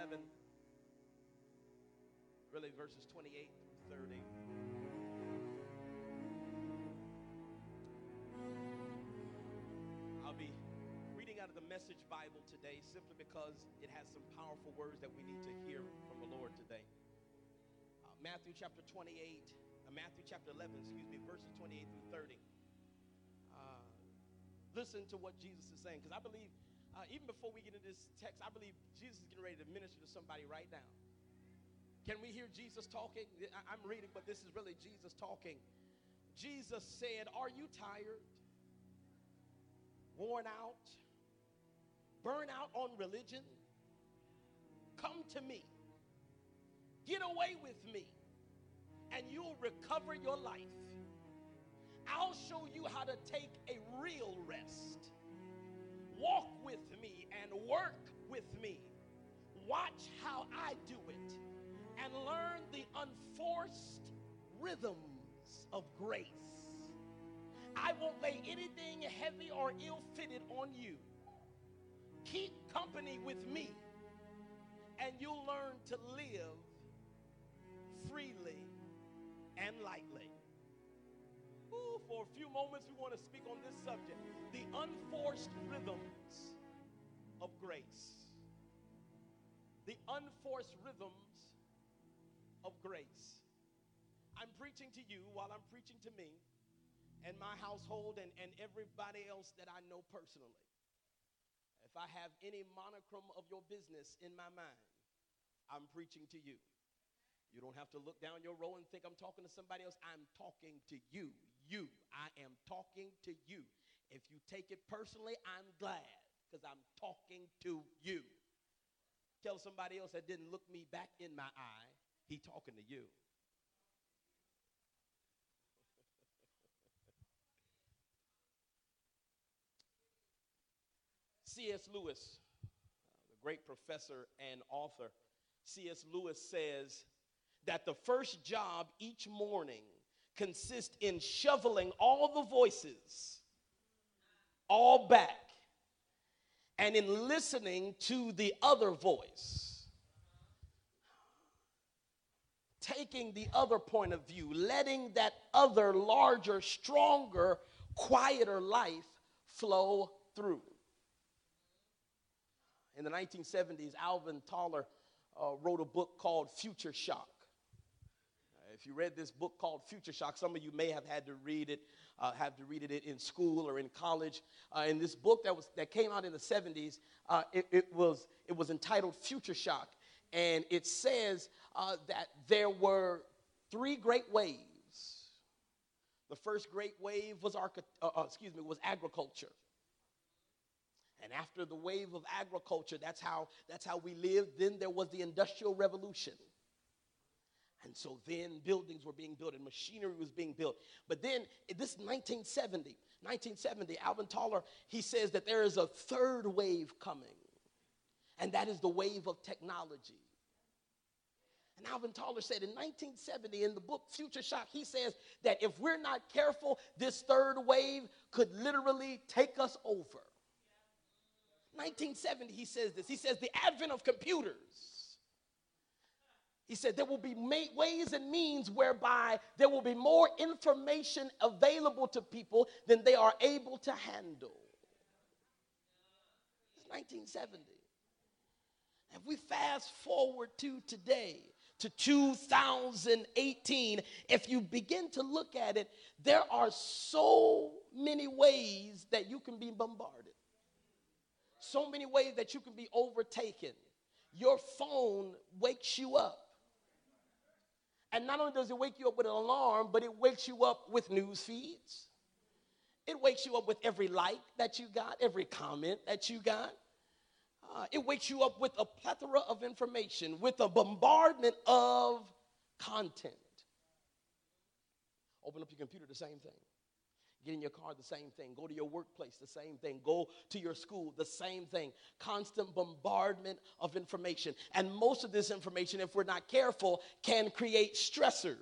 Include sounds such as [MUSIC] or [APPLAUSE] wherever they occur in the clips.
11, really verses 28 through 30. I'll be reading out of the Message Bible today simply because it has some powerful words that we need to hear from the Lord today. Uh, Matthew chapter 28, uh, Matthew chapter 11, excuse me, verses 28 through 30. Uh, listen to what Jesus is saying because I believe, uh, even before we get into this text, I believe Jesus is getting ready to minister to somebody right now. Can we hear Jesus talking? I'm reading, but this is really Jesus talking. Jesus said, Are you tired? Worn out? Burn out on religion? Come to me. Get away with me, and you'll recover your life. I'll show you how to take a real rest. Walk with me and work with me. Watch how I do it and learn the unforced rhythms of grace. I won't lay anything heavy or ill fitted on you. Keep company with me, and you'll learn to live freely and lightly. Ooh, for a few moments, we want to speak on this subject the unforced rhythms of grace. The unforced rhythms of grace. I'm preaching to you while I'm preaching to me and my household and, and everybody else that I know personally. If I have any monochrome of your business in my mind, I'm preaching to you. You don't have to look down your row and think I'm talking to somebody else. I'm talking to you. You. I am talking to you. If you take it personally, I'm glad because I'm talking to you. Tell somebody else that didn't look me back in my eye, he talking to you. [LAUGHS] C.S. Lewis, the great professor and author, C.S. Lewis says that the first job each morning consists in shoveling all the voices all back and in listening to the other voice. Taking the other point of view, letting that other larger, stronger, quieter life flow through. In the 1970s, Alvin Toffler uh, wrote a book called Future Shock. Uh, if you read this book called Future Shock, some of you may have had to read it, uh, have to read it in school or in college. Uh, in this book that was that came out in the 70s, uh, it, it, was it was entitled Future Shock, and it says uh, that there were three great waves. The first great wave was archi- excuse me was agriculture. And after the wave of agriculture, that's how, that's how we lived. Then there was the Industrial Revolution. And so then buildings were being built and machinery was being built. But then this 1970, 1970, Alvin Toffler, he says that there is a third wave coming. And that is the wave of technology. And Alvin Toffler said in 1970 in the book Future Shock, he says that if we're not careful, this third wave could literally take us over. 1970, he says this. He says, the advent of computers. He said, there will be ways and means whereby there will be more information available to people than they are able to handle. It's 1970. If we fast forward to today, to 2018, if you begin to look at it, there are so many ways that you can be bombarded so many ways that you can be overtaken. Your phone wakes you up. And not only does it wake you up with an alarm, but it wakes you up with news feeds. It wakes you up with every like that you got, every comment that you got. Uh, it wakes you up with a plethora of information, with a bombardment of content. Open up your computer, the same thing. Get in your car, the same thing. Go to your workplace, the same thing. Go to your school, the same thing. Constant bombardment of information. And most of this information, if we're not careful, can create stressors.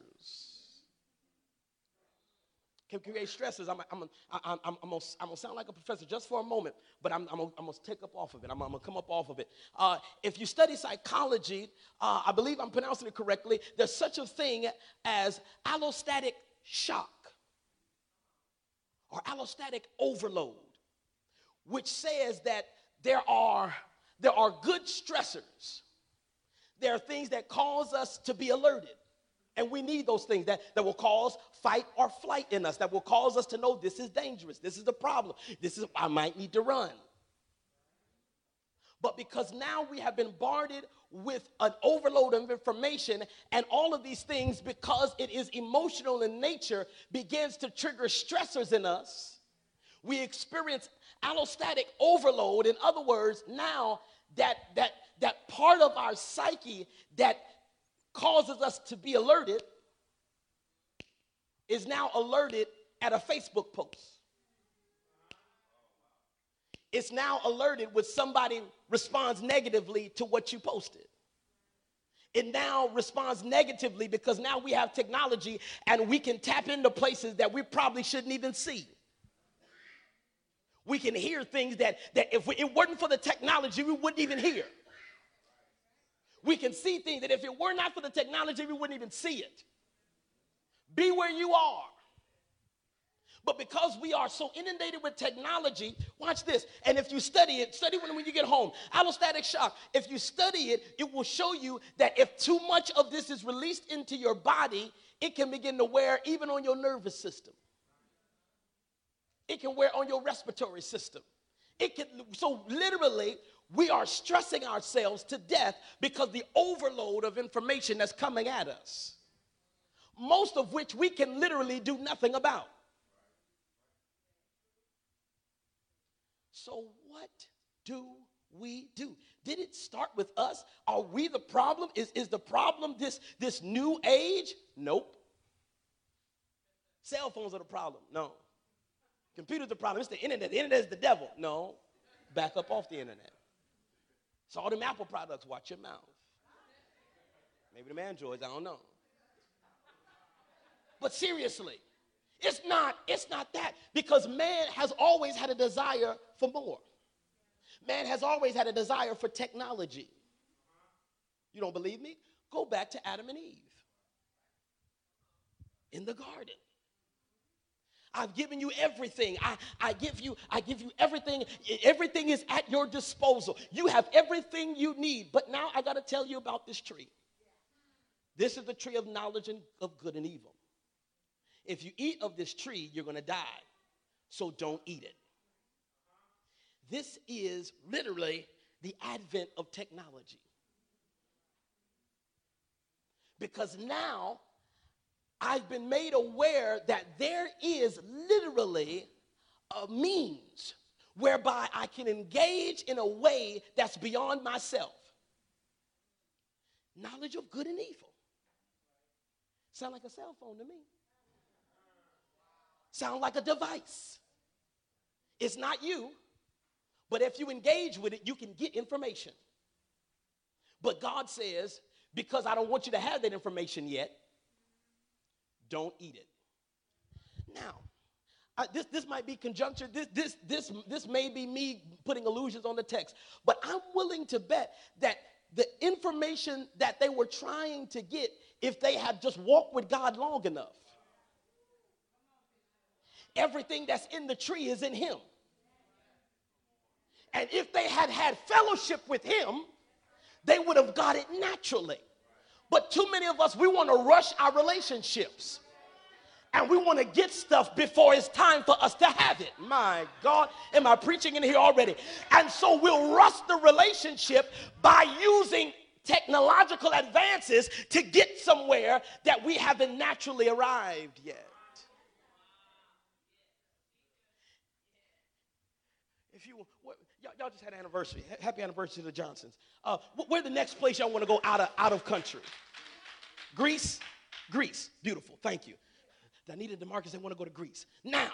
can create stressors. I'm, I'm, I'm, I'm, I'm, gonna, I'm gonna sound like a professor just for a moment, but I'm, I'm, gonna, I'm gonna take up off of it. I'm, I'm gonna come up off of it. Uh, if you study psychology, uh, I believe I'm pronouncing it correctly, there's such a thing as allostatic shock or allostatic overload, which says that there are, there are good stressors. There are things that cause us to be alerted. And we need those things that, that will cause fight or flight in us, that will cause us to know this is dangerous, this is the problem, this is, I might need to run. But because now we have been bombarded with an overload of information, and all of these things, because it is emotional in nature, begins to trigger stressors in us, we experience allostatic overload. In other words, now that that that part of our psyche that causes us to be alerted is now alerted at a Facebook post. It's now alerted when somebody responds negatively to what you posted. It now responds negatively because now we have technology and we can tap into places that we probably shouldn't even see. We can hear things that, that if we, it weren't for the technology, we wouldn't even hear. We can see things that if it were not for the technology, we wouldn't even see it. Be where you are. But because we are so inundated with technology, watch this. And if you study it, study when, when you get home. Allostatic shock. If you study it, it will show you that if too much of this is released into your body, it can begin to wear even on your nervous system. It can wear on your respiratory system. It can so literally we are stressing ourselves to death because the overload of information that's coming at us, most of which we can literally do nothing about. So, what do we do? Did it start with us? Are we the problem? Is, is the problem this, this new age? Nope. Cell phones are the problem. No. Computers the problem. It's the internet. The internet is the devil. No. Back up off the internet. It's all them Apple products. Watch your mouth. Maybe them Androids, I don't know. But seriously, it's not, it's not that. Because man has always had a desire for more. Man has always had a desire for technology. You don't believe me? Go back to Adam and Eve in the garden. I've given you everything. I, I give you, I give you everything. Everything is at your disposal. You have everything you need. But now I got to tell you about this tree. This is the tree of knowledge and of good and evil. If you eat of this tree, you're going to die. So don't eat it. This is literally the advent of technology. Because now I've been made aware that there is literally a means whereby I can engage in a way that's beyond myself. Knowledge of good and evil. Sound like a cell phone to me. Sound like a device. It's not you, but if you engage with it, you can get information. But God says, because I don't want you to have that information yet, don't eat it. Now, I, this, this might be conjuncture. This, this, this, this may be me putting illusions on the text. But I'm willing to bet that the information that they were trying to get, if they had just walked with God long enough, everything that's in the tree is in Him. And if they had had fellowship with Him, they would have got it naturally. But too many of us, we want to rush our relationships. And we want to get stuff before it's time for us to have it. My God, am I preaching in here already? And so we'll rush the relationship by using technological advances to get somewhere that we haven't naturally arrived yet. If you, y'all just had an anniversary. Happy anniversary to the Johnsons. Uh, where the next place y'all want to go out of, out of country? Greece? Greece. Beautiful. Thank you. Danita DeMarcus, they want to go to Greece. Now,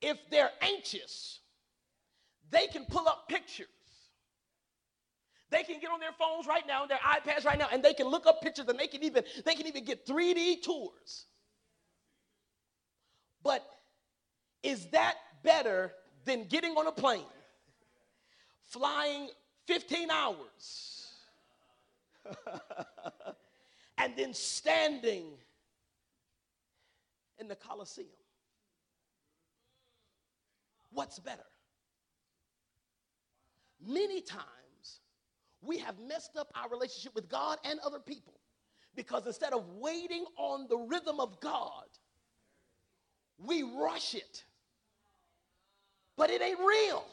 if they're anxious, they can pull up pictures. They can get on their phones right now, their iPads right now, and they can look up pictures and they can even they can even get 3D tours But Is that better than getting on a plane, flying 15 hours, [LAUGHS] and then standing in the Coliseum? What's better? Many times we have messed up our relationship with God and other people because instead of waiting on the rhythm of God, we rush it. But it ain't real.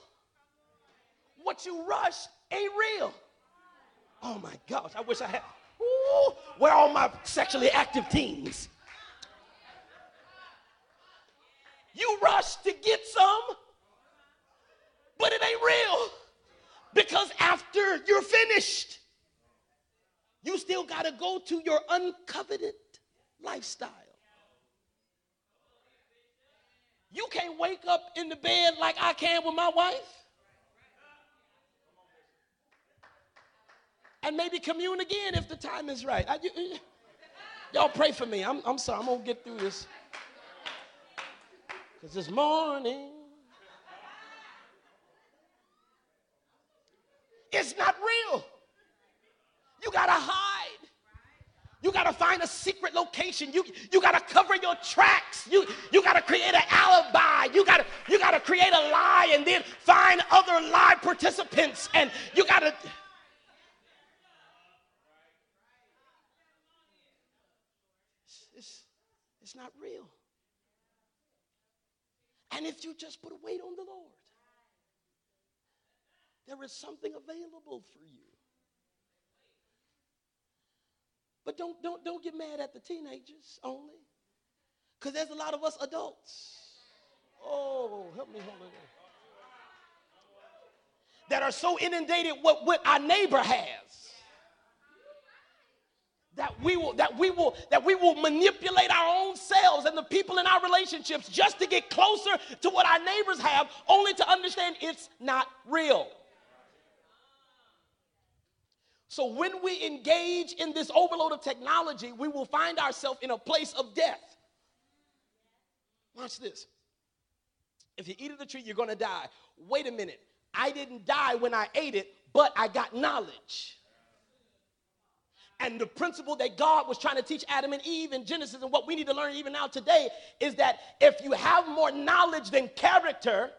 What you rush ain't real. Oh my gosh, I wish I had. Ooh, where are all my sexually active teens? You rush to get some, but it ain't real. Because after you're finished, you still got to go to your uncoveted lifestyle. You can't wake up in the bed like I can with my wife. And maybe commune again if the time is right. I, you, y'all pray for me. I'm, I'm sorry, I'm going to get through this. Because this morning, it's not real. You got to hide. You got to find a secret location. You, you got to cover your tracks. You, you got to create an alibi. You got you to create a lie and then find other lie participants. And you got to. It's, it's not real. And if you just put a weight on the Lord, there is something available for you. But don't, don't, don't get mad at the teenagers only. Because there's a lot of us adults. Oh, help me, Holy Ghost. That are so inundated with what our neighbor has. That we will, that we will, that we will manipulate our own selves and the people in our relationships just to get closer to what our neighbors have, only to understand it's not real. So when we engage in this overload of technology, we will find ourselves in a place of death. Watch this. If you eat of the tree, you're going to die. Wait a minute. I didn't die when I ate it, but I got knowledge. And the principle that God was trying to teach Adam and Eve in Genesis, and what we need to learn even now today, is that if you have more knowledge than character,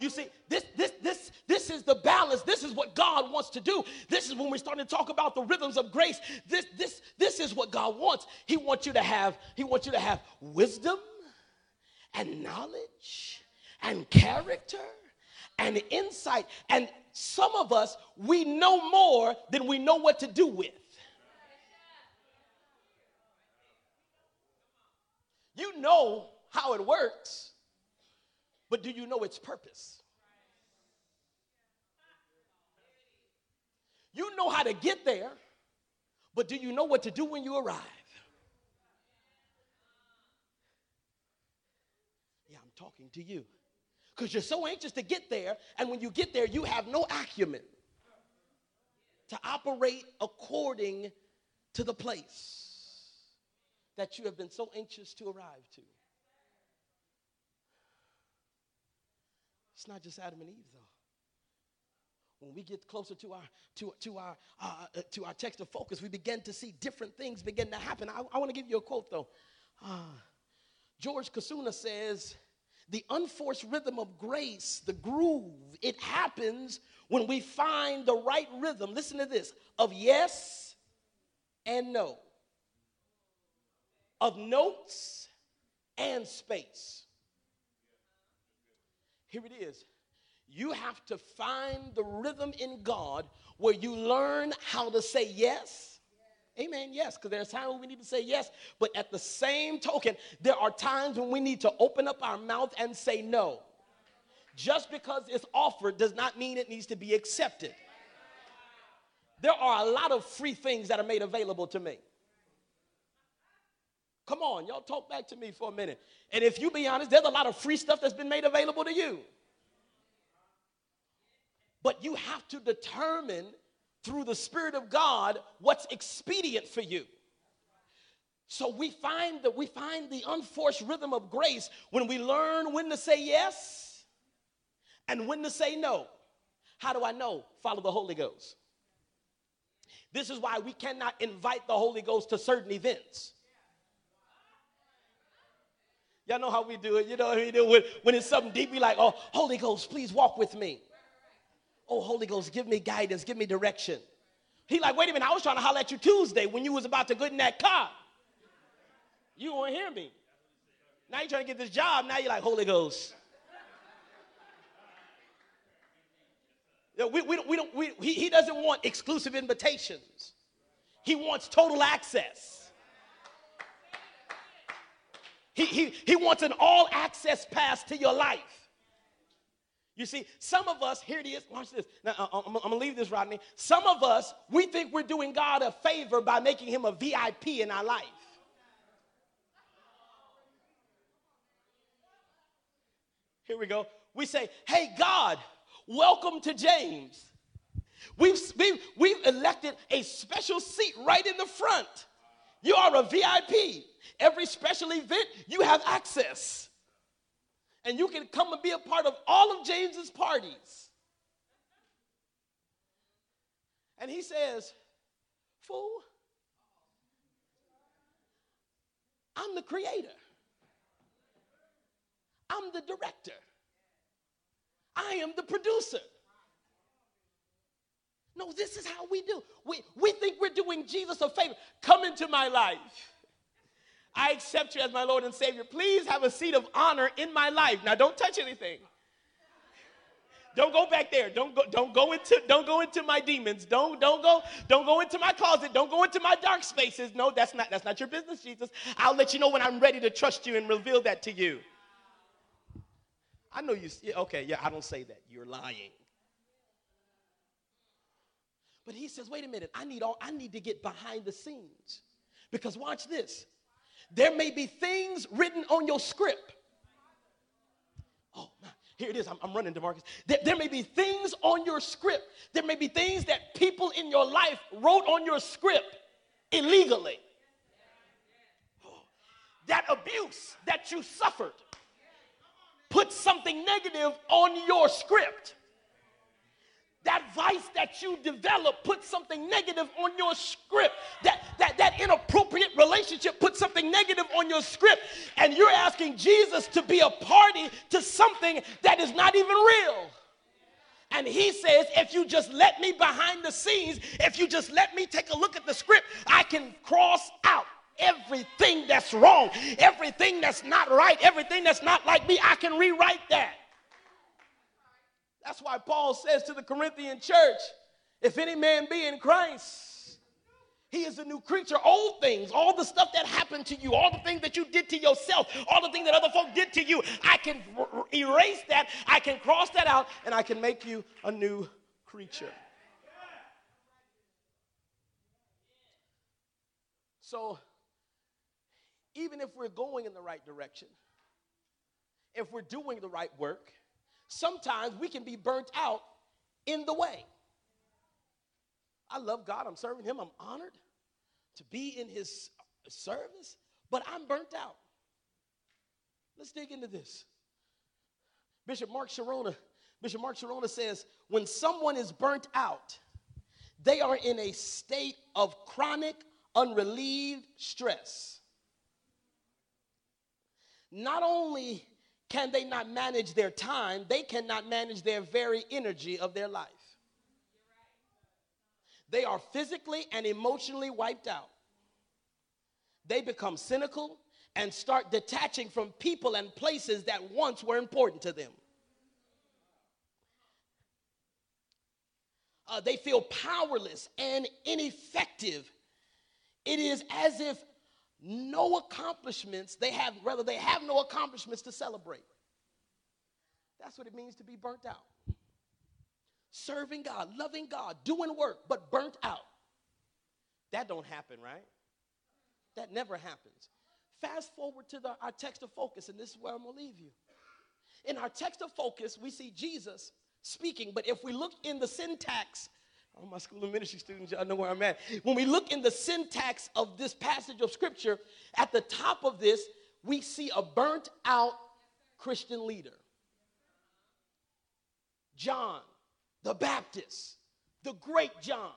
You see, this, this, this, this is the balance. This is what God wants to do. This is when we're starting to talk about the rhythms of grace. This, this, this is what God wants. He wants you to have, He wants you to have wisdom and knowledge and character and insight. And some of us, we know more than we know what to do with. You know how it works but do you know its purpose? You know how to get there, but do you know what to do when you arrive? Yeah, I'm talking to you. Because you're so anxious to get there, and when you get there, you have no acumen to operate according to the place that you have been so anxious to arrive to. It's not just Adam and Eve, though. When we get closer to our to, to our uh, uh, to our text of focus, we begin to see different things begin to happen. I, I want to give you a quote though. Uh, George Kasuna says, "The unforced rhythm of grace, the groove, it happens when we find the right rhythm. Listen to this: of yes and no, of notes and space." Here it is. You have to find the rhythm in God where you learn how to say yes. Amen. Yes, because there's times when we need to say yes, but at the same token, there are times when we need to open up our mouth and say no. Just because it's offered does not mean it needs to be accepted. There are a lot of free things that are made available to me. Come on, y'all talk back to me for a minute. And if you be honest, there's a lot of free stuff that's been made available to you. But you have to determine through the Spirit of God what's expedient for you. So we find that we find the unforced rhythm of grace when we learn when to say yes and when to say no. How do I know? Follow the Holy Ghost. This is why we cannot invite the Holy Ghost to certain events. Y'all know how we do it. You know how we do it when, it's something deep. We like, oh, Holy Ghost, please walk with me. Oh, Holy Ghost, give me guidance, give me direction. He like, wait a minute, I was trying to holler at you Tuesday when you was about to get in that car. You won't hear me. Now you're trying to get this job. Now you're like, Holy Ghost. We, we, we don't, we, he, he doesn't want exclusive invitations. He wants total access. He, he, he wants an all access pass to your life. You see, some of us, here it is, watch this. Now, uh, I'm, I'm gonna leave this, Rodney. Some of us, we think we're doing God a favor by making him a VIP in our life. Here we go. We say, Hey, God, welcome to James. We've, we've, we've elected a special seat right in the front. You are a VIP. Every special event, you have access. And you can come and be a part of all of James's parties. And he says, Fool, I'm the creator. I'm the director. I am the producer. No, this is how we do. We, we think we're doing Jesus a favor. Come into my life. I accept you as my Lord and Savior. Please have a seat of honor in my life. Now, don't touch anything. Don't go back there. Don't go, don't go into don't go into my demons. Don't don't go don't go into my closet. Don't go into my dark spaces. No, that's not that's not your business, Jesus. I'll let you know when I'm ready to trust you and reveal that to you. I know you, okay, yeah, I don't say that. You're lying. But he says, wait a minute, I need all, I need to get behind the scenes. Because watch this. There may be things written on your script. Oh, my, here it is. I'm, I'm running, Demarcus. There, there may be things on your script. There may be things that people in your life wrote on your script illegally. Oh, that abuse that you suffered put something negative on your script. That vice that you develop put something negative on your script. That, that, that inappropriate relationship put something negative on your script. And you're asking Jesus to be a party to something that is not even real. And he says, if you just let me behind the scenes, if you just let me take a look at the script, I can cross out everything that's wrong, everything that's not right, everything that's not like me, I can rewrite that. That's why Paul says to the Corinthian church, if any man be in Christ, he is a new creature. Old things, all the stuff that happened to you, all the things that you did to yourself, all the things that other folk did to you, I can r- erase that, I can cross that out, and I can make you a new creature. So, even if we're going in the right direction, if we're doing the right work, sometimes we can be burnt out in the way. I love God, I'm serving Him, I'm honored to be in His service, but I'm burnt out. Let's dig into this. Bishop Mark Sharona, Bishop Mark Sharona says, when someone is burnt out, they are in a state of chronic, unrelieved stress not only can they not manage their time, they cannot manage their very energy of their life. They are physically and emotionally wiped out. They become cynical and start detaching from people and places that once were important to them. Uh, they feel powerless and ineffective. It is as if no accomplishments. They have rather they have no accomplishments to celebrate. That's what it means to be burnt out. Serving god loving god doing work but burnt out. That don't happen right? That never happens. Fast forward to the, our text of focus and this is where i'm to leave you. In our text of focus we see jesus speaking but if we look in the syntax All my school of ministry students, y'all know where I'm at. When we look in the syntax of this passage of scripture, at the top of this, we see a burnt out Christian leader. John the Baptist, the great John.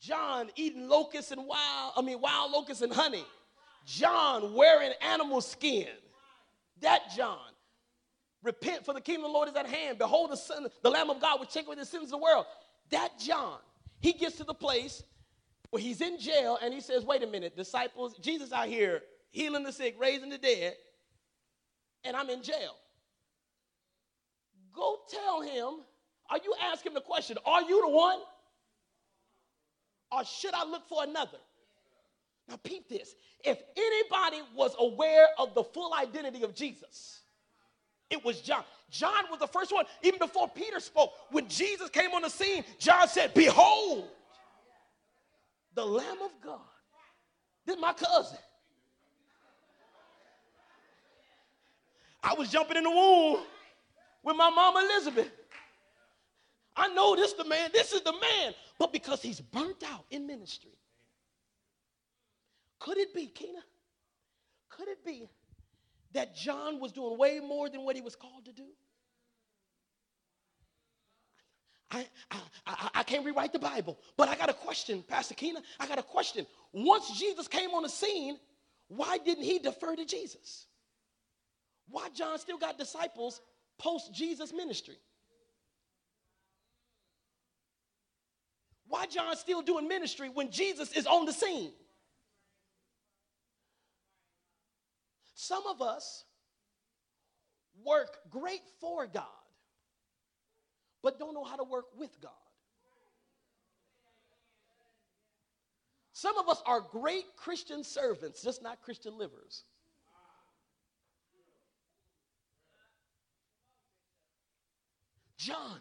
John eating locusts and wild, I mean, wild locusts and honey. John wearing animal skin. That John. Repent for the kingdom of the Lord is at hand. Behold, the Son, the Lamb of God will take away the sins of the world. That John. He gets to the place where he's in jail and he says, wait a minute, disciples, Jesus out here healing the sick, raising the dead, and I'm in jail. Go tell him, are you asking the question, are you the one? Or should I look for another? Now, peep this. If anybody was aware of the full identity of Jesus, it was John. John was the first one, even before Peter spoke. When Jesus came on the scene, John said, Behold, the Lamb of God. This is my cousin. I was jumping in the womb with my mom Elizabeth. I know this the man, this is the man. But because he's burnt out in ministry, could it be, Kena? Could it be that John was doing way more than what he was called to do? I, I, I, I, can't rewrite the Bible, but I got a question, Pastor Kena. I got a question. Once Jesus came on the scene, why didn't he defer to Jesus? Why John still got disciples post Jesus ministry? Why John still doing ministry when Jesus is on the scene? Some of us work great for God, but don't know how to work with God. Some of us are great Christian servants, just not Christian livers. John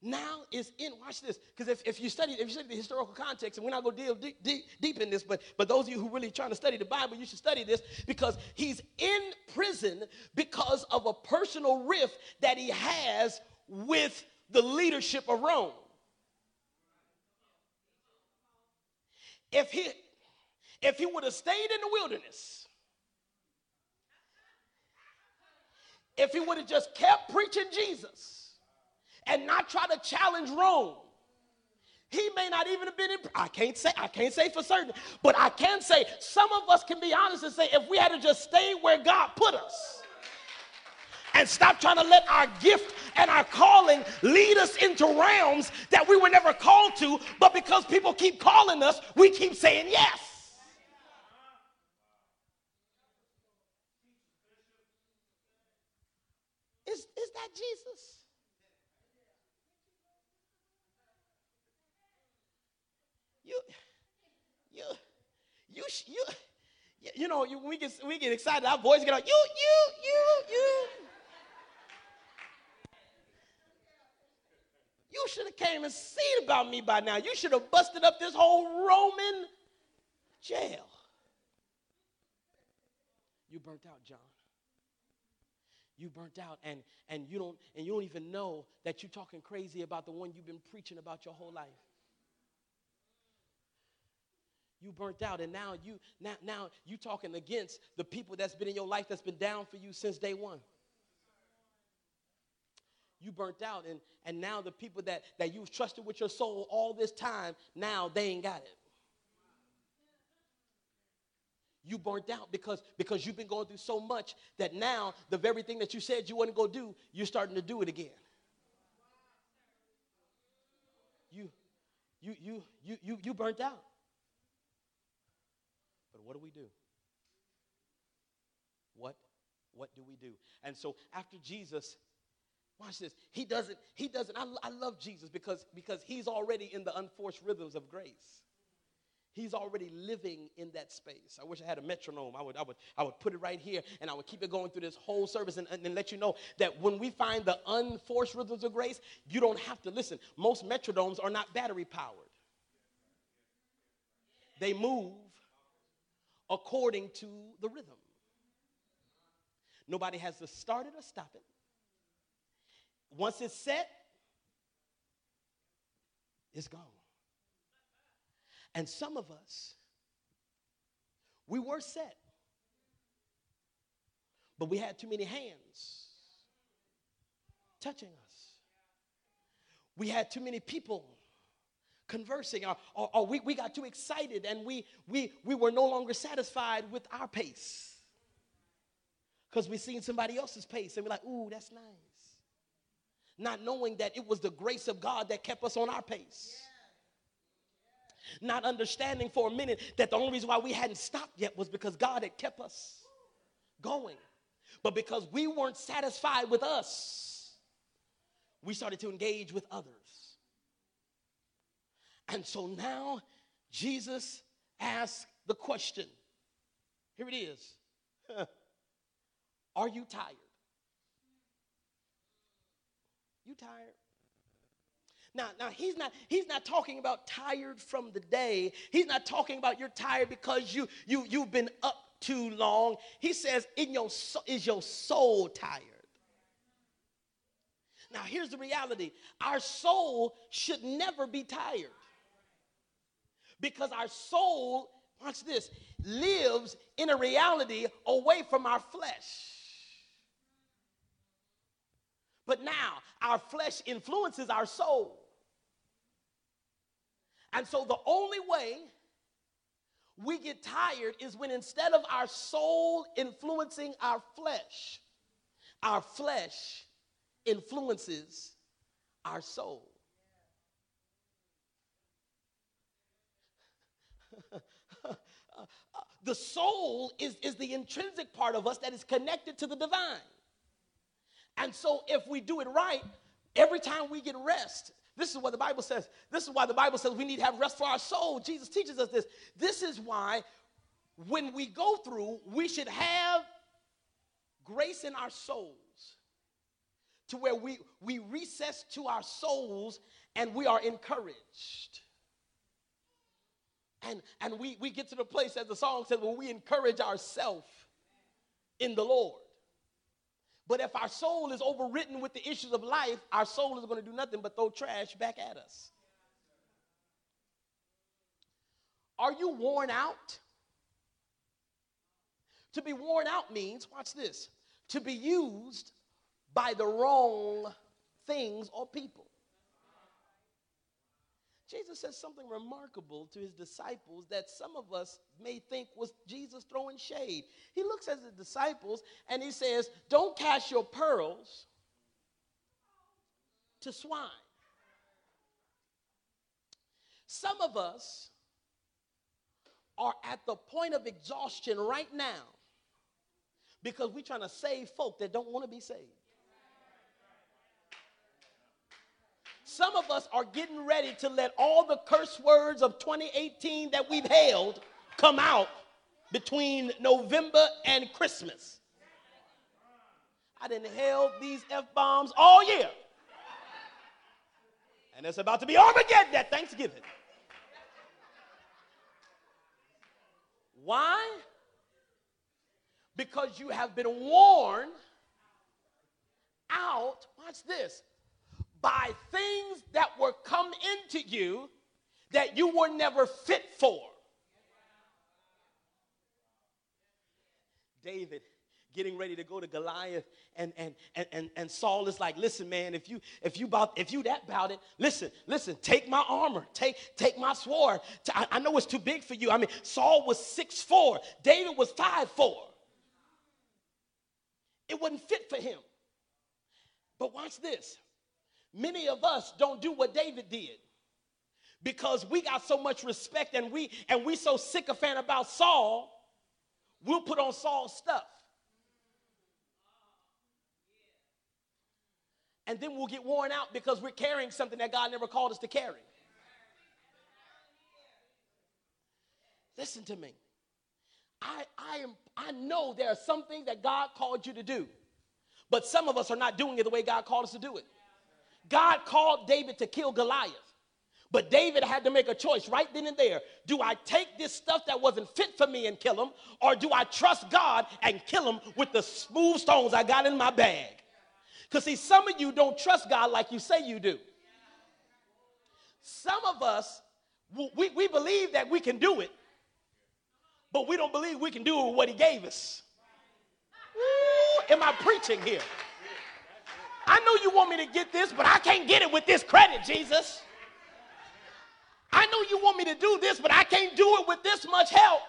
now is in watch this because if, if you study if you study the historical context and we're not going to deal deep, deep, deep in this but but those of you who really trying to study the bible you should study this because he's in prison because of a personal rift that he has with the leadership of rome. If he if he would have stayed in the wilderness if he would have just kept preaching jesus and not try to challenge Rome. He may not even have been in. I can't say. I can't say for certain, but I can say some of us can be honest and say if we had to just stay where God put us, and stop trying to let our gift and our calling lead us into realms that we were never called to, but because people keep calling us, we keep saying yes. Is, is that Jesus? you, you, you, you, know, you, we get we get excited. Our voice get out. You, you, you, you. You should have came and seen about me by now. You should have busted up this whole Roman jail. You burnt out, John. You burnt out, and and you don't and you don't even know that you're talking crazy about the one you've been preaching about your whole life you burnt out and now you now now you talking against the people that's been in your life that's been down for you since day one. You burnt out and and now the people that that you've trusted with your soul all this time now they ain't got it. You burnt out because because you've been going through so much that now the very thing that you said you wouldn't go do you're starting to do it again. You you you you you, you burnt out what do we do? What what do we do? And so after Jesus watch this. He doesn't he doesn't I, I love Jesus because because he's already in the unforced rhythms of grace. He's already living in that space. I wish I had a metronome. I would, I would, I would put it right here and I would keep it going through this whole service and, and, and let you know that when we find the unforced rhythms of grace, you don't have to listen. Most metronomes are not battery powered, they move according to the rhythm. Nobody has to start it or stop it. Once it's set, it's gone. And some of us, we were set, but we had too many hands touching us. We had too many people conversing, or, or, or, we, we got too excited and we, we, we were no longer satisfied with our pace because we seen somebody else's pace and we're like, ooh, that's nice. Not knowing that it was the grace of God that kept us on our pace. Not understanding for a minute that the only reason why we hadn't stopped yet was because God had kept us going. But because we weren't satisfied with us, we started to engage with others. And so now Jesus asks the question. Here it is. [LAUGHS] Are you tired? You tired? Now, now he's not he's not talking about tired from the day. He's not talking about you're tired because you you you've been up too long. He says, in your is your soul tired? Now, here's the reality our soul should never be tired because our soul, watch this, lives in a reality away from our flesh. But now our flesh influences our soul. And so the only way we get tired is when instead of our soul influencing our flesh, our flesh influences our soul. The soul is, is the intrinsic part of us that is connected to the divine. And so if we do it right, every time we get rest, this is what the Bible says. This is why the Bible says we need to have rest for our soul. Jesus teaches us this. This is why when we go through, we should have grace in our souls to where we, we recess to our souls and we are encouraged. And, and we, we get to the place, as the song says, where we encourage ourselves in the Lord. But if our soul is overwritten with the issues of life, our soul is going to do nothing but throw trash back at us. Are you worn out? To be worn out means, watch this, to be used by the wrong things or people. Jesus says something remarkable to his disciples that some of us may think was Jesus throwing shade. He looks at the disciples and he says, Don't cast your pearls to swine. Some of us are at the point of exhaustion right now because we're trying to save folk that don't want to be saved. Some of us are getting ready to let all the curse words of 2018 that we've held come out between November and Christmas. I didn't held these F bombs all year. And it's about to be Armageddon at Thanksgiving. Why? Because you have been worn out, watch this, by things that were come into you that you were never fit for. David getting ready to go to Goliath and and and and, Saul is like, listen, man, if you if you about if you that about it, listen, listen, take my armor, take take my sword. I, I know it's too big for you. I mean, Saul was six four, David was five four. It wasn't fit for him. But watch this. Many of us don't do what David did because we got so much respect and we and we so sycophant about Saul, we'll put on Saul's stuff. And then we'll get worn out because we're carrying something that God never called us to carry. Listen to me. I, I, am, I know there are some things that God called you to do, but some of us are not doing it the way God called us to do it. God called David to kill Goliath. But David had to make a choice right then and there. Do I take this stuff that wasn't fit for me and kill him, or do I trust God and kill him with the smooth stones I got in my bag? Because, see, some of you don't trust God like you say you do. Some of us, we, we believe that we can do it, but we don't believe we can do it with what he gave us. Ooh, am I preaching here? I know you want me to get this, but I can't get it with this credit, Jesus. I know you want me to do this, but I can't do it with this much help.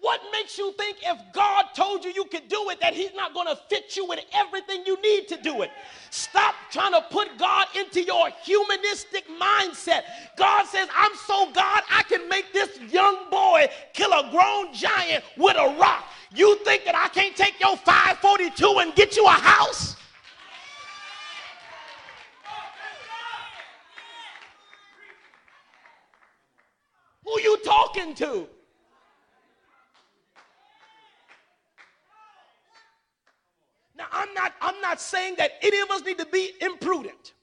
What makes you think if God told you you could do it that He's not going to fit you with everything you need to do it? Stop trying to put God into your humanistic mindset. God says, I'm so God, I can make this young boy kill a grown giant with a rock. You think that I can't take your 542 and get you a house? Who you talking to? Now, I'm not, I'm not saying that any of us need to be imprudent.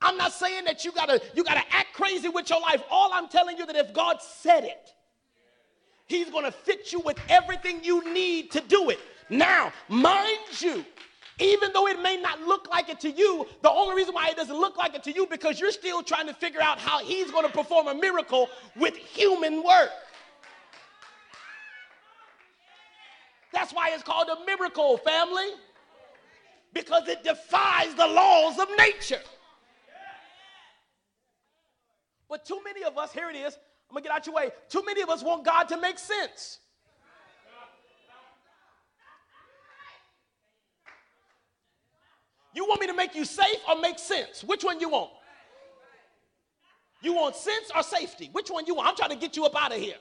I'm not saying that you gotta, you gotta act crazy with your life. All I'm telling you that if God said it, He's gonna fit you with everything you need to do it. Now, mind you, even though it may not look like it to you, the only reason why it doesn't look like it to you because you're still trying to figure out how he's going to perform a miracle with human work. That's why it's called a miracle, family because it defies the laws of nature. But too many of us, here it is, I'm gonna get out your way. Too many of us want God to make sense. You want me to make you safe or make sense? Which one you want? You want sense or safety? Which one you want? I'm trying to get you up out of here.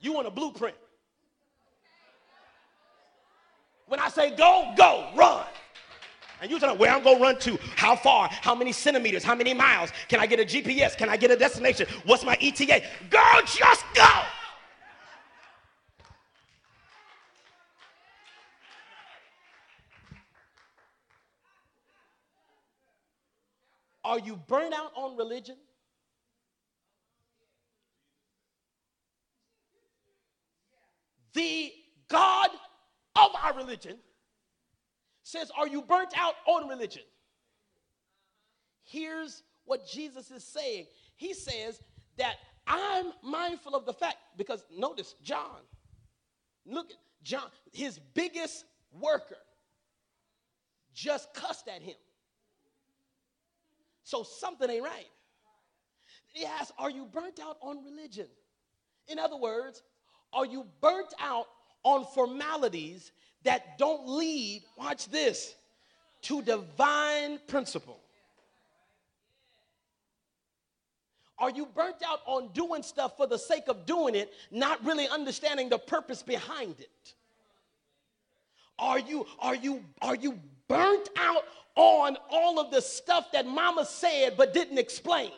You want a blueprint. When I say go, go, run. And you tell me where I'm to run to, how far, how many centimeters, how many miles. Can I get a GPS? Can I get a destination? What's my ETA? Girl, just go. Are you burnt out on religion? The God of our religion says, Are you burnt out on religion? Here's what Jesus is saying. He says that I'm mindful of the fact, because notice, John, look at John, his biggest worker just cussed at him. So something ain't right. He asks, Are you burnt out on religion? In other words, are you burnt out on formalities that don't lead, watch this, to divine principle? Are you burnt out on doing stuff for the sake of doing it, not really understanding the purpose behind it? Are you are you are you burnt out on all of the stuff that mama said but didn't explain?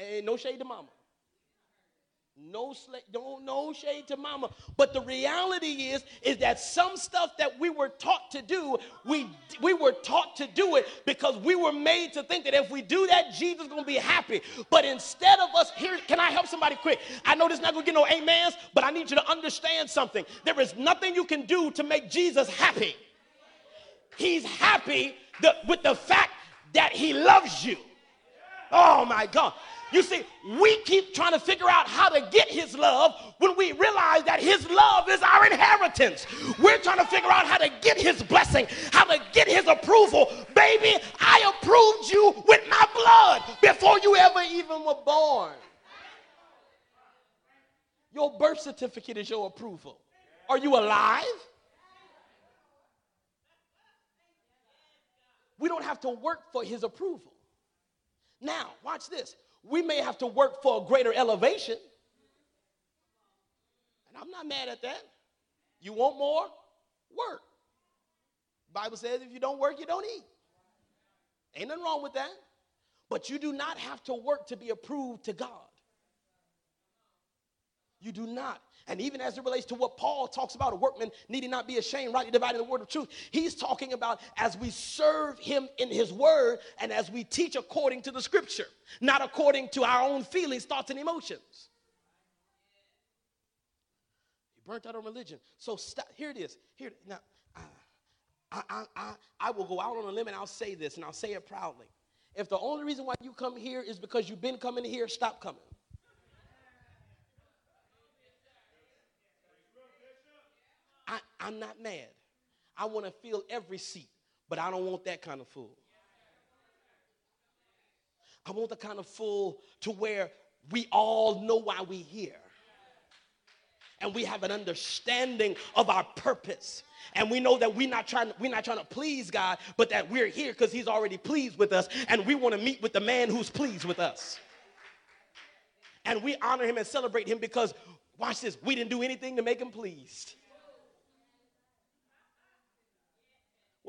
Ain't no shade to mama. No, don't no shade to mama. But the reality is, is that some stuff that we were taught to do, we we were taught to do it because we were made to think that if we do that, Jesus is gonna be happy. But instead of us here, can I help somebody quick? I know this not gonna get no amens, but I need you to understand something. There is nothing you can do to make Jesus happy. He's happy the, with the fact that he loves you. Oh my God. You see, we keep trying to figure out how to get his love when we realize that his love is our inheritance. We're trying to figure out how to get his blessing, how to get his approval. Baby, I approved you with my blood before you ever even were born. Your birth certificate is your approval. Are you alive? We don't have to work for his approval. Now, watch this we may have to work for a greater elevation. And I'm not mad at that. You want more? Work. Bible says if you don't work, you don't eat. Ain't nothing wrong with that. But you do not have to work to be approved to God. You do not. And even as it relates to what Paul talks about, a workman needing not be ashamed, rightly dividing the word of truth, he's talking about as we serve him in his word and as we teach according to the scripture, not according to our own feelings, thoughts, and emotions. You burnt out on religion. So stop. Here it is. Here now, I, I, I, I will go out on a limb and I'll say this, and I'll say it proudly. If the only reason why you come here is because you've been coming here, stop coming. I, I'm not mad. I want to fill every seat, but I don't want that kind of full. I want the kind of full to where we all know why we're here. And we have an understanding of our purpose. And we know that we're not trying, we're not trying to please God, but that we're here because He's already pleased with us. And we want to meet with the man who's pleased with us. And we honor him and celebrate him because, watch this, we didn't do anything to make him pleased.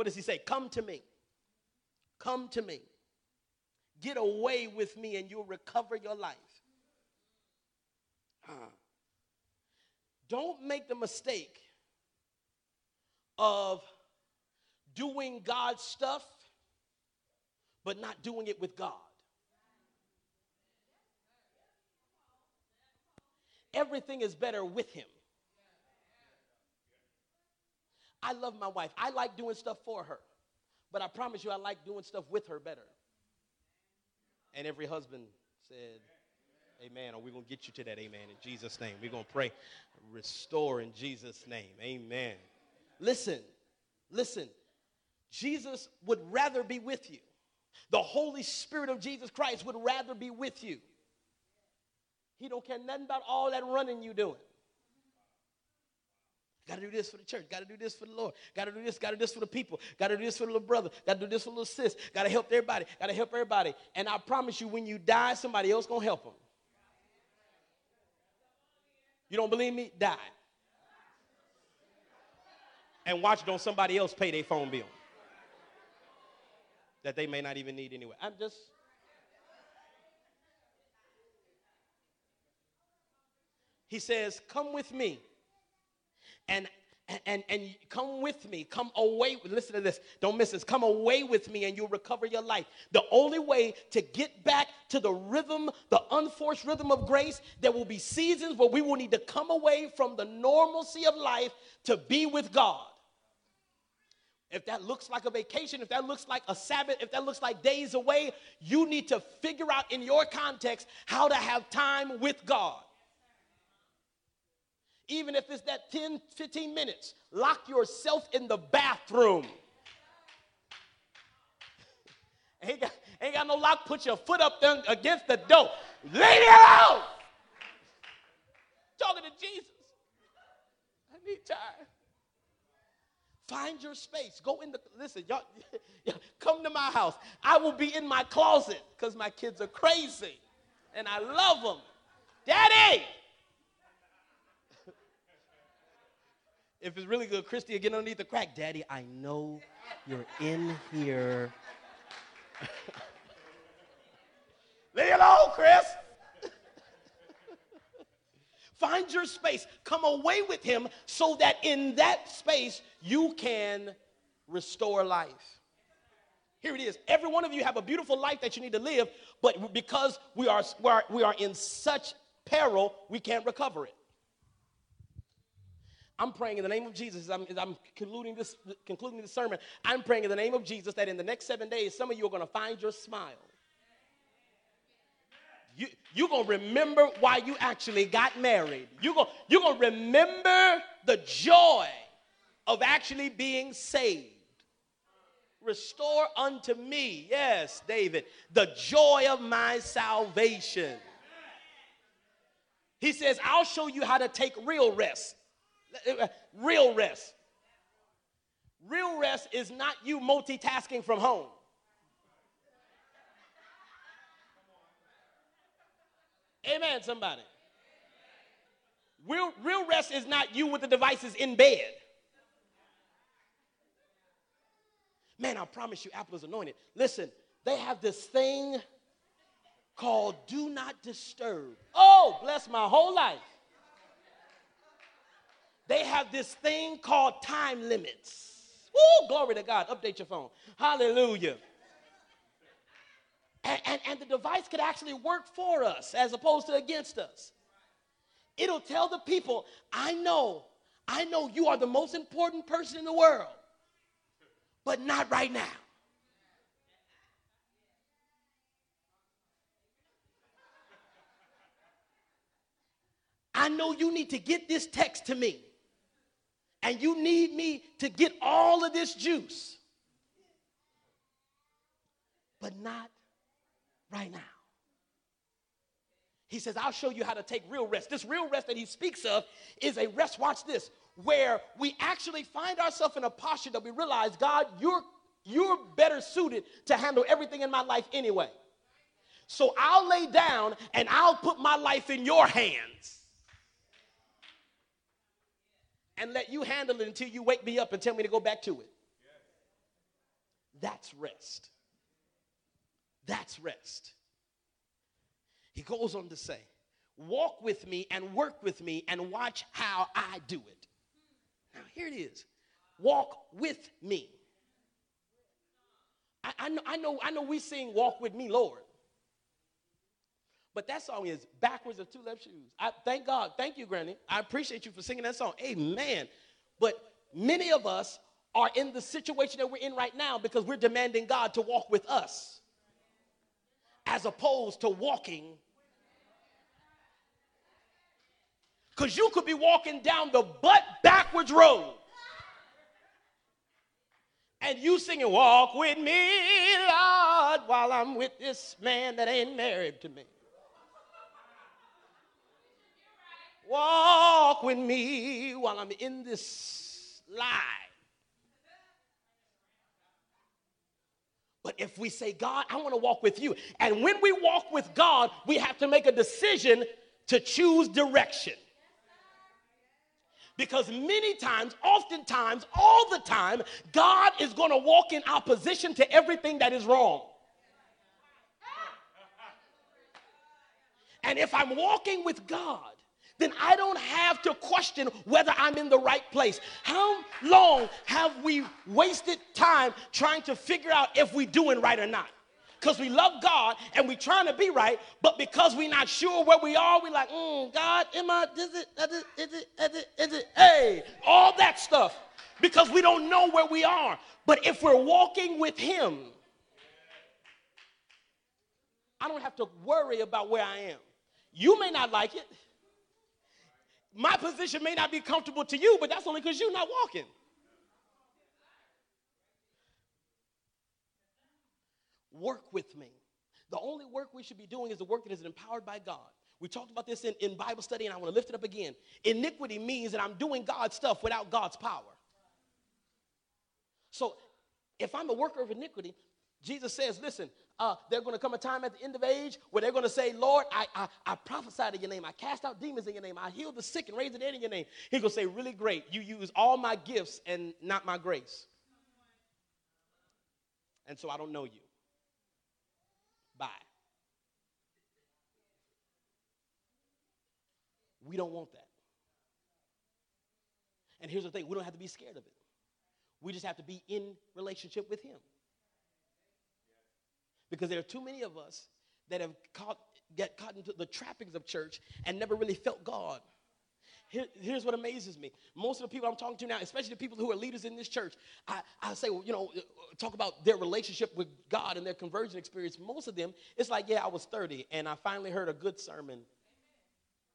What does he say? Come to me. Come to me. Get away with me and you'll recover your life. Uh, don't make the mistake of doing God's stuff, but not doing it with God. Everything is better with Him. I love my wife. I like doing stuff for her. But I promise you, I like doing stuff with her better. And every husband said, Amen. Or we're going to get you to that amen in Jesus' name. We're going to pray, restore in Jesus' name. Amen. Listen, listen. Jesus would rather be with you. The Holy Spirit of Jesus Christ would rather be with you. He don't care nothing about all that running you doing. Got to do this for the church. Got to do this for the Lord. Got to do this. Got to do this for the people. Got to do this for the little brother. Got to do this for the little sis. Got to help everybody. Got to help everybody. And I promise you, when you die, somebody else gonna help them. You don't believe me? Die. And watch don't somebody else pay their phone bill that they may not even need anyway. I'm just. He says, Come with me and and, and come with me. Come away. Listen to this. Don't miss this. Come away with me and you'll recover your life. The only way to get back to the rhythm, the unforced rhythm of grace, there will be seasons where we will need to come away from the normalcy of life to be with God. If that looks like a vacation, if that looks like a Sabbath, if that looks like days away, you need to figure out in your context how to have time with God even if it's that 10, 15 minutes. Lock yourself in the bathroom. [LAUGHS] ain't, got, ain't got no lock. Put your foot up there against the door. Leave it alone. Talking to Jesus. I need time. Find your space. Go in the listen, y'all, [LAUGHS] y'all come to my house. I will be in my closet because my kids are crazy. And I love them. Daddy, If it's really good, Christy get underneath the crack. Daddy, I know you're in here. [LAUGHS] Leave it alone, Chris. [LAUGHS] Find your space. Come away with him so that in that space you can restore life. Here it is. Every one of you have a beautiful life that you need to live, but because we are, we are, we are in such peril, we can't recover it. I'm praying in the name of Jesus. I'm, I'm concluding, this, concluding this sermon. I'm praying in the name of Jesus that in the next seven days, some of you are going to find your smile. You, you're going to remember why you actually got married. You're going you're going to remember the joy of actually being saved. Restore unto me, yes, David, the joy of my salvation. He says, I'll show you how to take real rest. Uh, real rest. Real rest is not you multitasking from home. Amen, somebody. Real, real rest is not you with the devices in bed. Man, I promise you, Apple is anointed. Listen, they have this thing called Do Not Disturb. Oh, bless my whole life they have this thing called time limits. Oh, glory to God. Update your phone. Hallelujah. And, and, and the device could actually work for us as opposed to against us. It'll tell the people, I know, I know you are the most important person in the world, but not right now. I know you need to get this text to me, and you need me to get all of this juice. But not right now. He says, I'll show you how to take real rest. This real rest that he speaks of is a rest, watch this, where we actually find ourselves in a posture that we realize, God, you're, you're better suited to handle everything in my life anyway. So I'll lay down and I'll put my life in your hands and let you handle it until you wake me up and tell me to go back to it. That's rest. That's rest. He goes on to say, Walk with me and work with me and watch how I do it. Now, here it is walk with me. I, I, know, I, know, I know we sing Walk with Me, Lord. But that song is backwards of two left shoes. I thank God. Thank you, Granny. I appreciate you for singing that song. Amen. But many of us are in the situation that we're in right now because we're demanding God to walk with us as opposed to walking. Because you could be walking down the butt backwards road and you singing, Walk with me, Lord, while I'm with this man that ain't married to me. Walk with me while I'm in this lie. But if we say, God, I want to walk with you, and when we walk with God, we have to make a decision to choose direction. Because many times, oftentimes, all the time, God is going to walk in opposition to everything that is wrong. And if I'm walking with God, then I don't have to question whether I'm in the right place. How long have we wasted time trying to figure out if we're doing right or not? Because we love God and we're trying to be right, but because we're not sure where we are, we're like, mm, God, am I, is it, is it, is it, is it, hey, all that stuff. Because we don't know where we are. But if we're walking with Him, I don't have to worry about where I am. You may not like it my position may not be comfortable to you, but that's only because you're not walking. Work with me. The only work we should be doing is the work that is empowered by God. We talked about this in, in Bible study, and I want to lift it up again. Iniquity means that I'm doing God's stuff without God's power. So if I'm a worker of iniquity, Jesus says, listen, uh, there's going to come a time at the end of age where they're going to say, Lord, I, I, I prophesied in your name. I cast out demons in your name. I healed the sick and raised the dead in your name. He's going to say, really great. You use all my gifts and not my grace. And so I don't know you. Bye. We don't want that. And here's the thing we don't have to be scared of it. We just have to be in relationship with Him because there are too many of us that have caught, get caught into the trappings of church and never really felt God. Here, here's what amazes me. Most of the people I'm talking to now, especially the people who are leaders in this church, I, I say, you know, talk about their relationship with God and their conversion experience. Most of them, it's like, yeah, I was 30 and I finally heard a good sermon.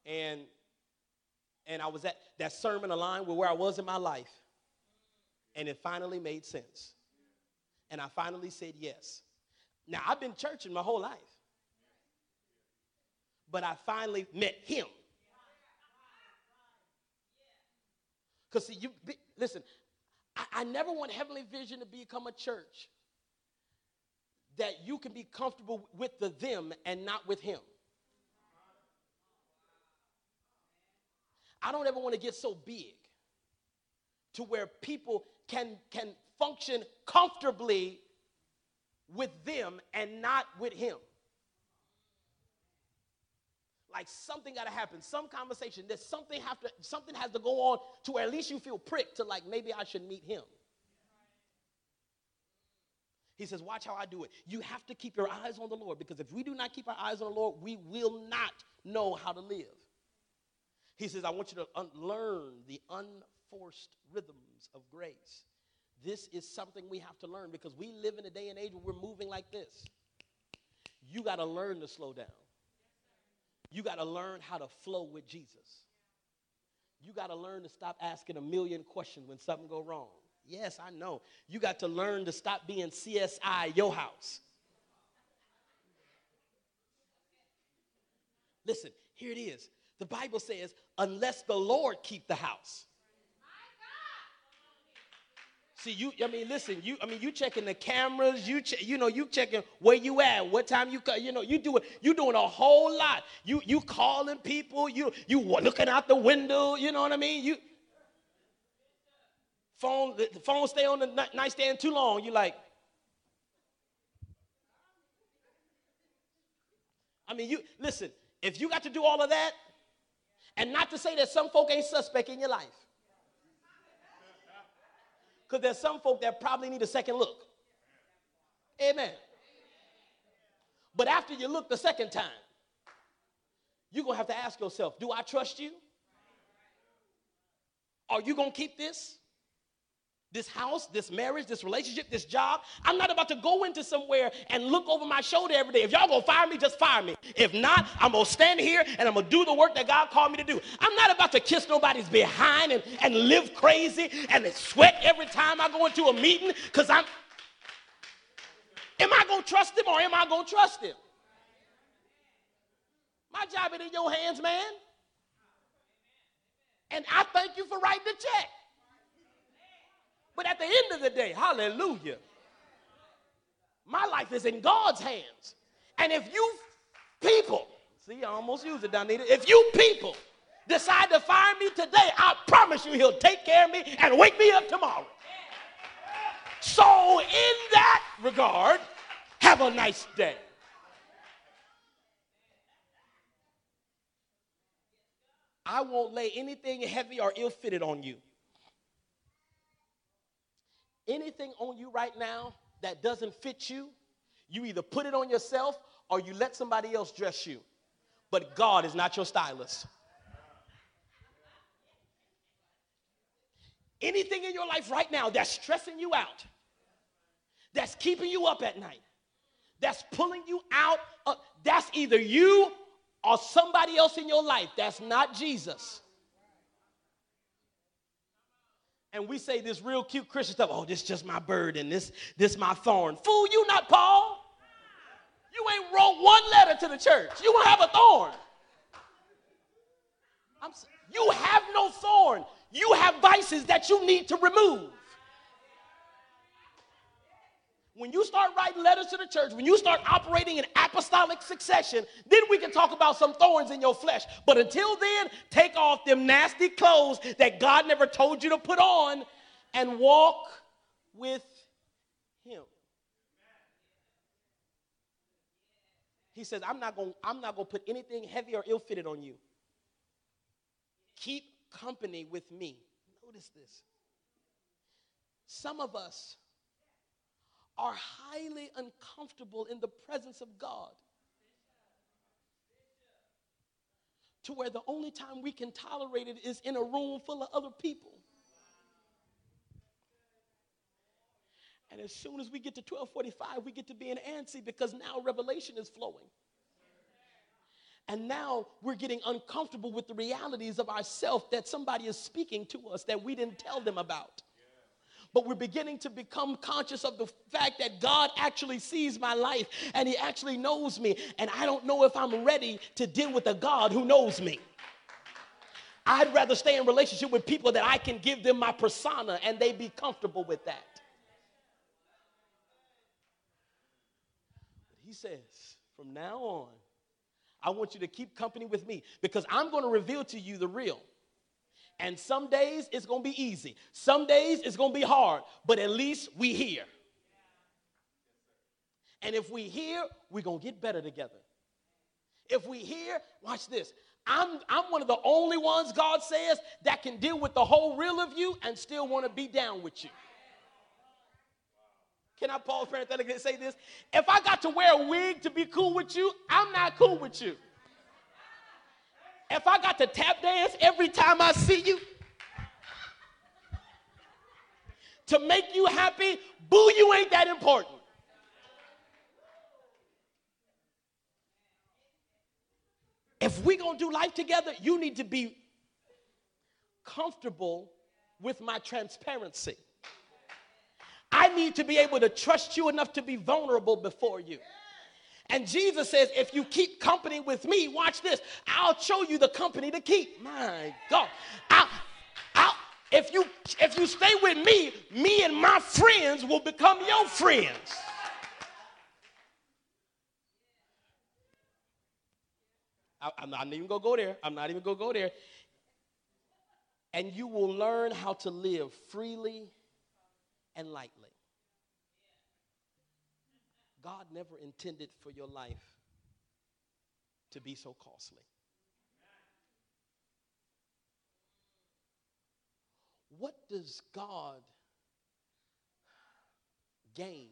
And and I was at that sermon aligned with where I was in my life. And it finally made sense. And I finally said yes. Now, I've been churching my whole life, but I finally met him. Because, see, you be, listen, I, I never want Heavenly Vision to become a church that you can be comfortable with the them and not with him. I don't ever want to get so big to where people can, can function comfortably with them and not with him. Like something got to happen, some conversation. There's something have to something has to go on to where at least you feel pricked to like maybe I should meet him. He says, Watch how I do it. You have to keep your eyes on the Lord because if we do not keep our eyes on the Lord, we will not know how to live. He says, I want you to un- learn the unforced rhythms of grace. This is something we have to learn because we live in a day and age where we're moving like this. You got to learn to slow down. You got to learn how to flow with Jesus. You got to learn to stop asking a million questions when something go wrong. Yes, I know. You got to learn to stop being CSI your house. Listen, here it is. The Bible says, unless the Lord keep the house. See, you, I mean, listen, you, I mean, you checking the cameras, you, che- you know, you checking where you at, what time you, you know, you doing, you doing a whole lot. You, you calling people, you, you looking out the window, you know what I mean? You, phone, the phone stay on the nightstand too long, you like, I mean, you, listen, if you got to do all of that, and not to say that some folk ain't suspect in your life, because there's some folk that probably need a second look. Amen. But after you look the second time, you're going to have to ask yourself do I trust you? Are you going to keep this? This house, this marriage, this relationship, this job. I'm not about to go into somewhere and look over my shoulder every day. If y'all gonna fire me, just fire me. If not, I'm gonna stand here and I'm gonna do the work that God called me to do. I'm not about to kiss nobody's behind and, and live crazy and sweat every time I go into a meeting because I'm. Am I gonna trust him or am I gonna trust him? My job is in your hands, man. And I thank you for writing the check. But at the end of the day, hallelujah, my life is in God's hands. And if you people, see, I almost used it, Donita. If you people decide to fire me today, I promise you he'll take care of me and wake me up tomorrow. So, in that regard, have a nice day. I won't lay anything heavy or ill fitted on you anything on you right now that doesn't fit you, you either put it on yourself or you let somebody else dress you. But God is not your stylist. Anything in your life right now that's stressing you out, that's keeping you up at night, that's pulling you out, of, that's either you or somebody else in your life. That's not Jesus and we say this real cute Christian stuff. Oh, this just my burden. This this my thorn. Fool, you not Paul. You ain't wrote one letter to the church. You won't have a thorn. I'm, you have no thorn. You have vices that you need to remove when you start writing letters to the church, when you start operating in apostolic succession, then we can talk about some thorns in your flesh. But until then, take off them nasty clothes that God never told you to put on and walk with Him. He says, I'm not going I'm not going to put anything heavy or ill-fitted on you. Keep company with me. Notice this. Some of us are highly uncomfortable in the presence of God. To where the only time we can tolerate it is in a room full of other people. And as soon as we get to 1245, we get to be an antsy because now revelation is flowing. And now we're getting uncomfortable with the realities of ourself that somebody is speaking to us that we didn't tell them about but we're beginning to become conscious of the fact that God actually sees my life and He actually knows me. And I don't know if I'm ready to deal with a God who knows me. I'd rather stay in relationship with people that I can give them my persona and they be comfortable with that. But he says, from now on, I want you to keep company with me because I'm going to reveal to you the real. And some days it's going to be easy. Some days it's going to be hard, but at least we here. And if we here, we're going to get better together. If we here, watch this. I'm, I'm one of the only ones, God says, that can deal with the whole real of you and still want to be down with you. Can I pause parenthetically and say this? If I got to wear a wig to be cool with you, I'm not cool with you. If I got to tap dance every time I see you to make you happy, boo, you ain't that important. If we gonna do life together, you need to be comfortable with my transparency. I need to be able to trust you enough to be vulnerable before you. And Jesus says, if you keep company with me, watch this, I'll show you the company to keep. My God. I'll, I'll, if you if you stay with me, me and my friends will become your friends. I, am not even gonna go there. I'm not even gonna go there. And you will learn how to live freely and lightly. God never intended for your life to be so costly. What does God gain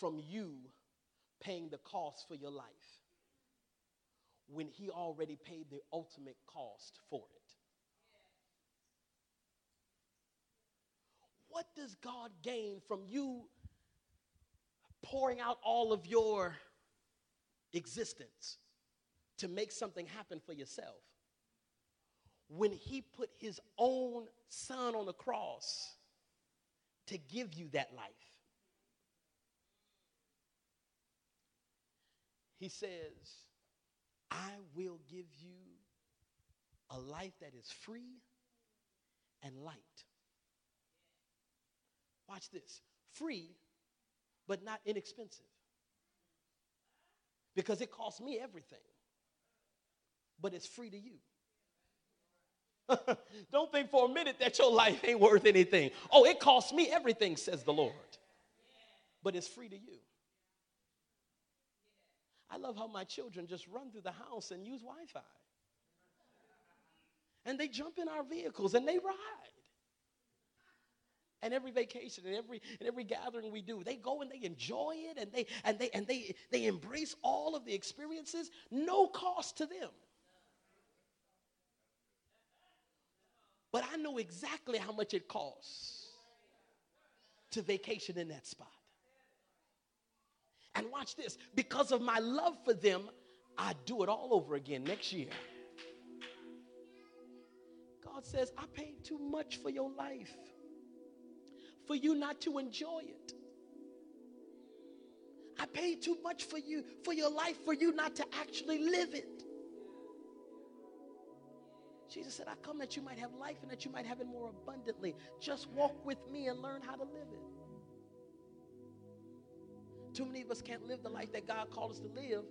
from you paying the cost for your life when He already paid the ultimate cost for it? What does God gain from you pouring out all of your existence to make something happen for yourself when he put his own son on the cross to give you that life. He says, I will give you a life that is free and light. Watch this free but not inexpensive. Because it costs me everything, but it's free to you. [LAUGHS] Don't think for a minute that your life ain't worth anything. Oh, it costs me everything, says the Lord, but it's free to you. I love how my children just run through the house and use Wi Fi. And they jump in our vehicles and they ride and every vacation and every and every gathering we do they go and they enjoy it and they and they and they they embrace all of the experiences no cost to them. But i know exactly how much it costs to vacation in that spot. And watch this because of my love for them i do it all over again next year. God says i paid too much for your life for you not to enjoy it. I paid too much for you, for your life, for you not to actually live it. Jesus said, I come that you might have life and that you might have it more abundantly. Just walk with me and learn how to live it. Too many of us can't live the life that God called us to live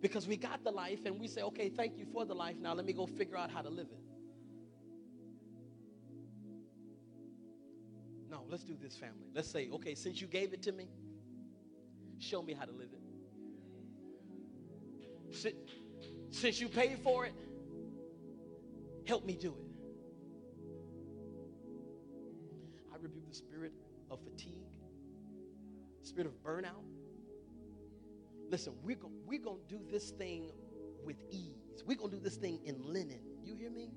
because we got the life and we say, okay, thank you for the life. Now let me go figure out how to live it. Let's do this, family. Let's say, okay, since you gave it to me, show me how to live it. Since you paid for it, help me do it. I rebuke the spirit of fatigue, spirit of burnout. Listen, we're going we're gonna do this thing with ease. We're going to do this thing in linen. You hear me?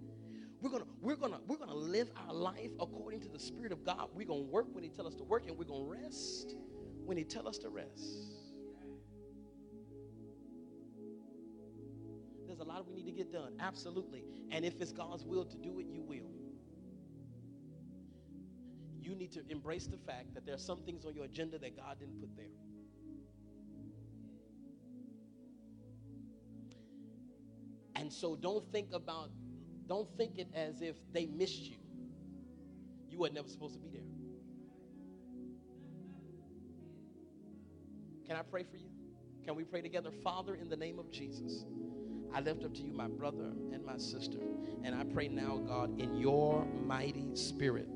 We're gonna, we're gonna, we're gonna live our life according to the Spirit of God. We're gonna work when He tell us to work, and we're gonna rest when He tell us to rest. There's a lot we need to get done, absolutely. And if it's God's will to do it, you will. You need to embrace the fact that there are some things on your agenda that God didn't put there. And so don't think about don't think it as if they missed you. You were never supposed to be there. Can I pray for you? Can we pray together? Father, in the name of Jesus, I lift up to you my brother and my sister. And I pray now, God, in your mighty spirit,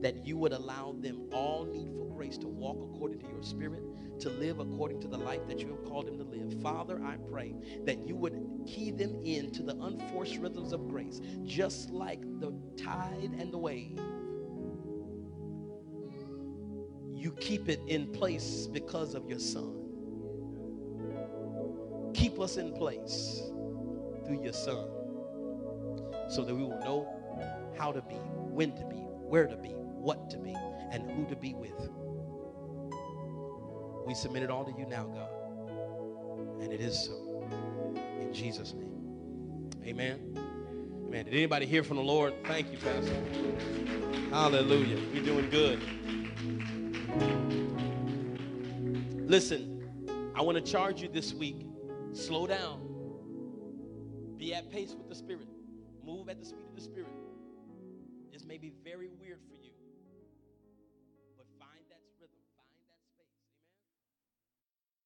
that you would allow them all needful grace to walk according to your spirit to live according to the life that you have called them to live. Father, I pray that you would key them into the unforced rhythms of grace, just like the tide and the wave. You keep it in place because of your son. Keep us in place through your son so that we will know how to be, when to be, where to be, what to be, and who to be with. We submit it all to you now, God. And it is so. Jesus' name. Amen. Amen. Did anybody hear from the Lord? Thank you, Pastor. Hallelujah. You're doing good. Listen, I want to charge you this week. Slow down. Be at pace with the Spirit. Move at the speed of the Spirit. This may be very weird for you.